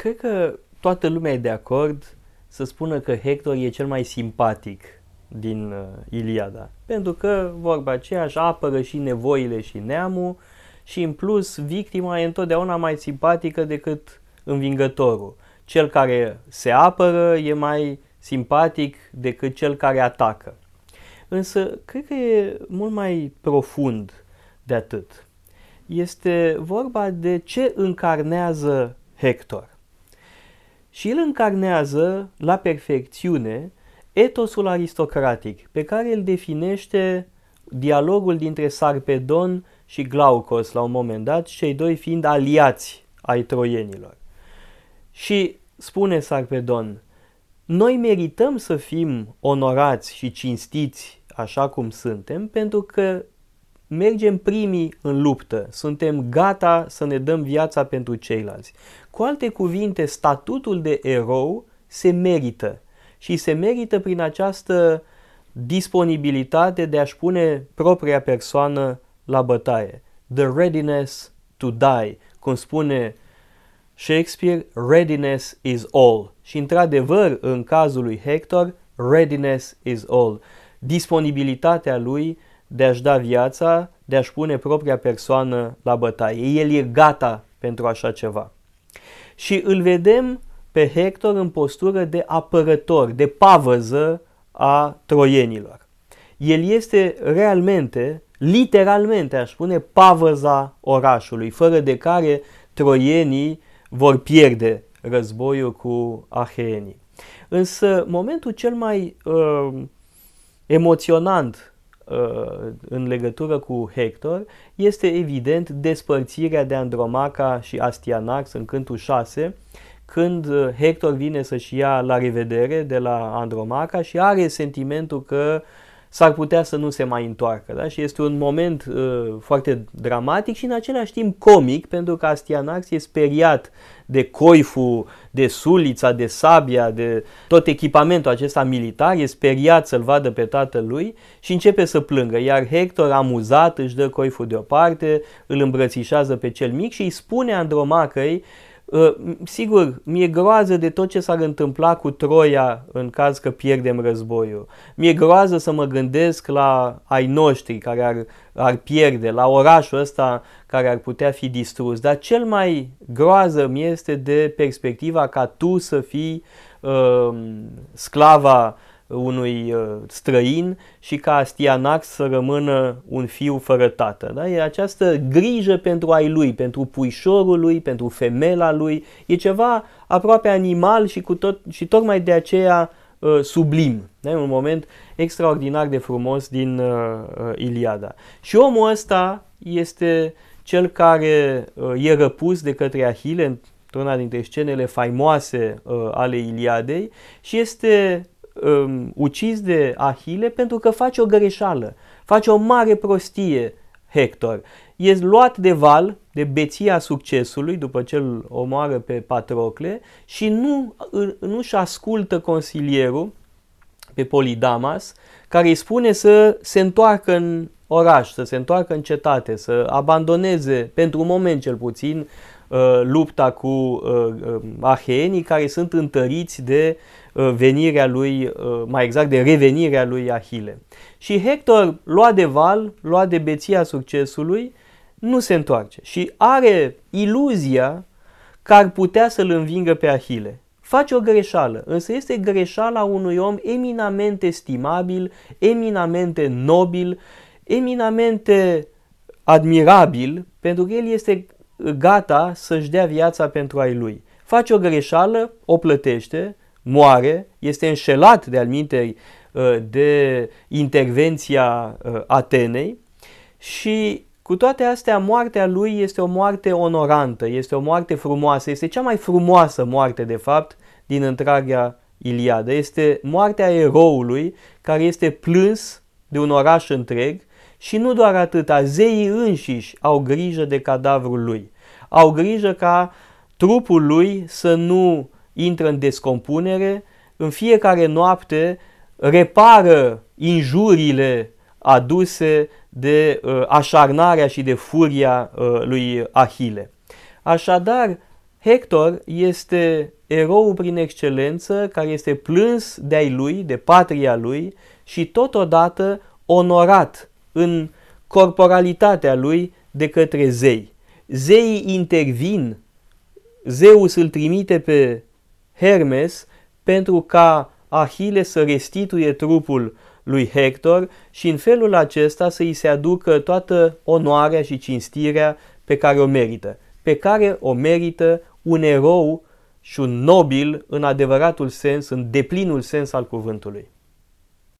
Cred că toată lumea e de acord să spună că Hector e cel mai simpatic din uh, Iliada. Pentru că vorba aceea își apără și nevoile și neamul și în plus victima e întotdeauna mai simpatică decât învingătorul. Cel care se apără e mai simpatic decât cel care atacă. Însă, cred că e mult mai profund de atât. Este vorba de ce încarnează Hector. Și el încarnează la perfecțiune etosul aristocratic, pe care îl definește dialogul dintre Sarpedon și Glaucos la un moment dat, cei doi fiind aliați ai troienilor. Și spune Sarpedon, noi merităm să fim onorați și cinstiți așa cum suntem, pentru că mergem primii în luptă, suntem gata să ne dăm viața pentru ceilalți. Cu alte cuvinte, statutul de erou se merită și se merită prin această disponibilitate de a-și pune propria persoană la bătaie. The readiness to die, cum spune Shakespeare, readiness is all. Și într-adevăr, în cazul lui Hector, readiness is all. Disponibilitatea lui de a-și da viața, de a-și pune propria persoană la bătaie. El e gata pentru așa ceva. Și îl vedem pe Hector în postură de apărător, de pavăză a troienilor. El este realmente, literalmente aș spune, pavăza orașului, fără de care troienii vor pierde războiul cu aheenii. Însă momentul cel mai uh, emoționant uh, în legătură cu Hector este evident despărțirea de Andromaca și Astianax în cântul 6, când uh, Hector vine să-și ia la revedere de la Andromaca și are sentimentul că s-ar putea să nu se mai întoarcă. Da? Și este un moment uh, foarte dramatic și în același timp comic, pentru că Astianax e speriat de coiful, de sulița, de sabia, de tot echipamentul acesta militar, e speriat să-l vadă pe tatălui și începe să plângă. Iar Hector, amuzat, își dă coiful deoparte, îl îmbrățișează pe cel mic și îi spune Andromacăi Uh, sigur, mi-e groază de tot ce s-ar întâmpla cu Troia în caz că pierdem războiul. Mi-e groază să mă gândesc la ai noștri care ar, ar pierde, la orașul ăsta care ar putea fi distrus. Dar cel mai groază mi este de perspectiva ca tu să fii uh, sclava unui uh, străin și ca Astianax să rămână un fiu fără tată. Da? E această grijă pentru ai lui, pentru puișorul lui, pentru femela lui, e ceva aproape animal și, cu tot, și tocmai de aceea uh, sublim. Da? E un moment extraordinar de frumos din uh, uh, Iliada. Și omul ăsta este cel care uh, e răpus de către Ahile într-una dintre scenele faimoase uh, ale Iliadei și este um, ucis de Ahile pentru că face o greșeală, face o mare prostie Hector. E luat de val, de beția succesului, după ce îl omoară pe Patrocle și nu, nu-și ascultă consilierul pe Polidamas, care îi spune să se întoarcă în oraș, să se întoarcă în cetate, să abandoneze, pentru un moment cel puțin, uh, lupta cu uh, uh, aheenii care sunt întăriți de Uh, venirea lui, uh, mai exact de revenirea lui Ahile. Și Hector, luat de val, luat de beția succesului, nu se întoarce și are iluzia că ar putea să-l învingă pe Ahile. Face o greșeală, însă este greșeala unui om eminamente estimabil, eminamente nobil, eminamente admirabil, pentru că el este gata să-și dea viața pentru ai lui. Face o greșeală, o plătește, moare, este înșelat de alminteri uh, de intervenția uh, Atenei și cu toate astea, moartea lui este o moarte onorantă, este o moarte frumoasă, este cea mai frumoasă moarte, de fapt, din întreaga Iliadă. Este moartea eroului care este plâns de un oraș întreg și nu doar atât, zeii înșiși au grijă de cadavrul lui. Au grijă ca trupul lui să nu intră în descompunere, în fiecare noapte repară injurile aduse de uh, așarnarea și de furia uh, lui Ahile. Așadar, Hector este eroul prin excelență care este plâns de-ai lui, de patria lui și totodată onorat în corporalitatea lui de către zei. Zeii intervin, Zeus îl trimite pe Hermes pentru ca Ahile să restituie trupul lui Hector și în felul acesta să îi se aducă toată onoarea și cinstirea pe care o merită, pe care o merită un erou și un nobil în adevăratul sens, în deplinul sens al cuvântului.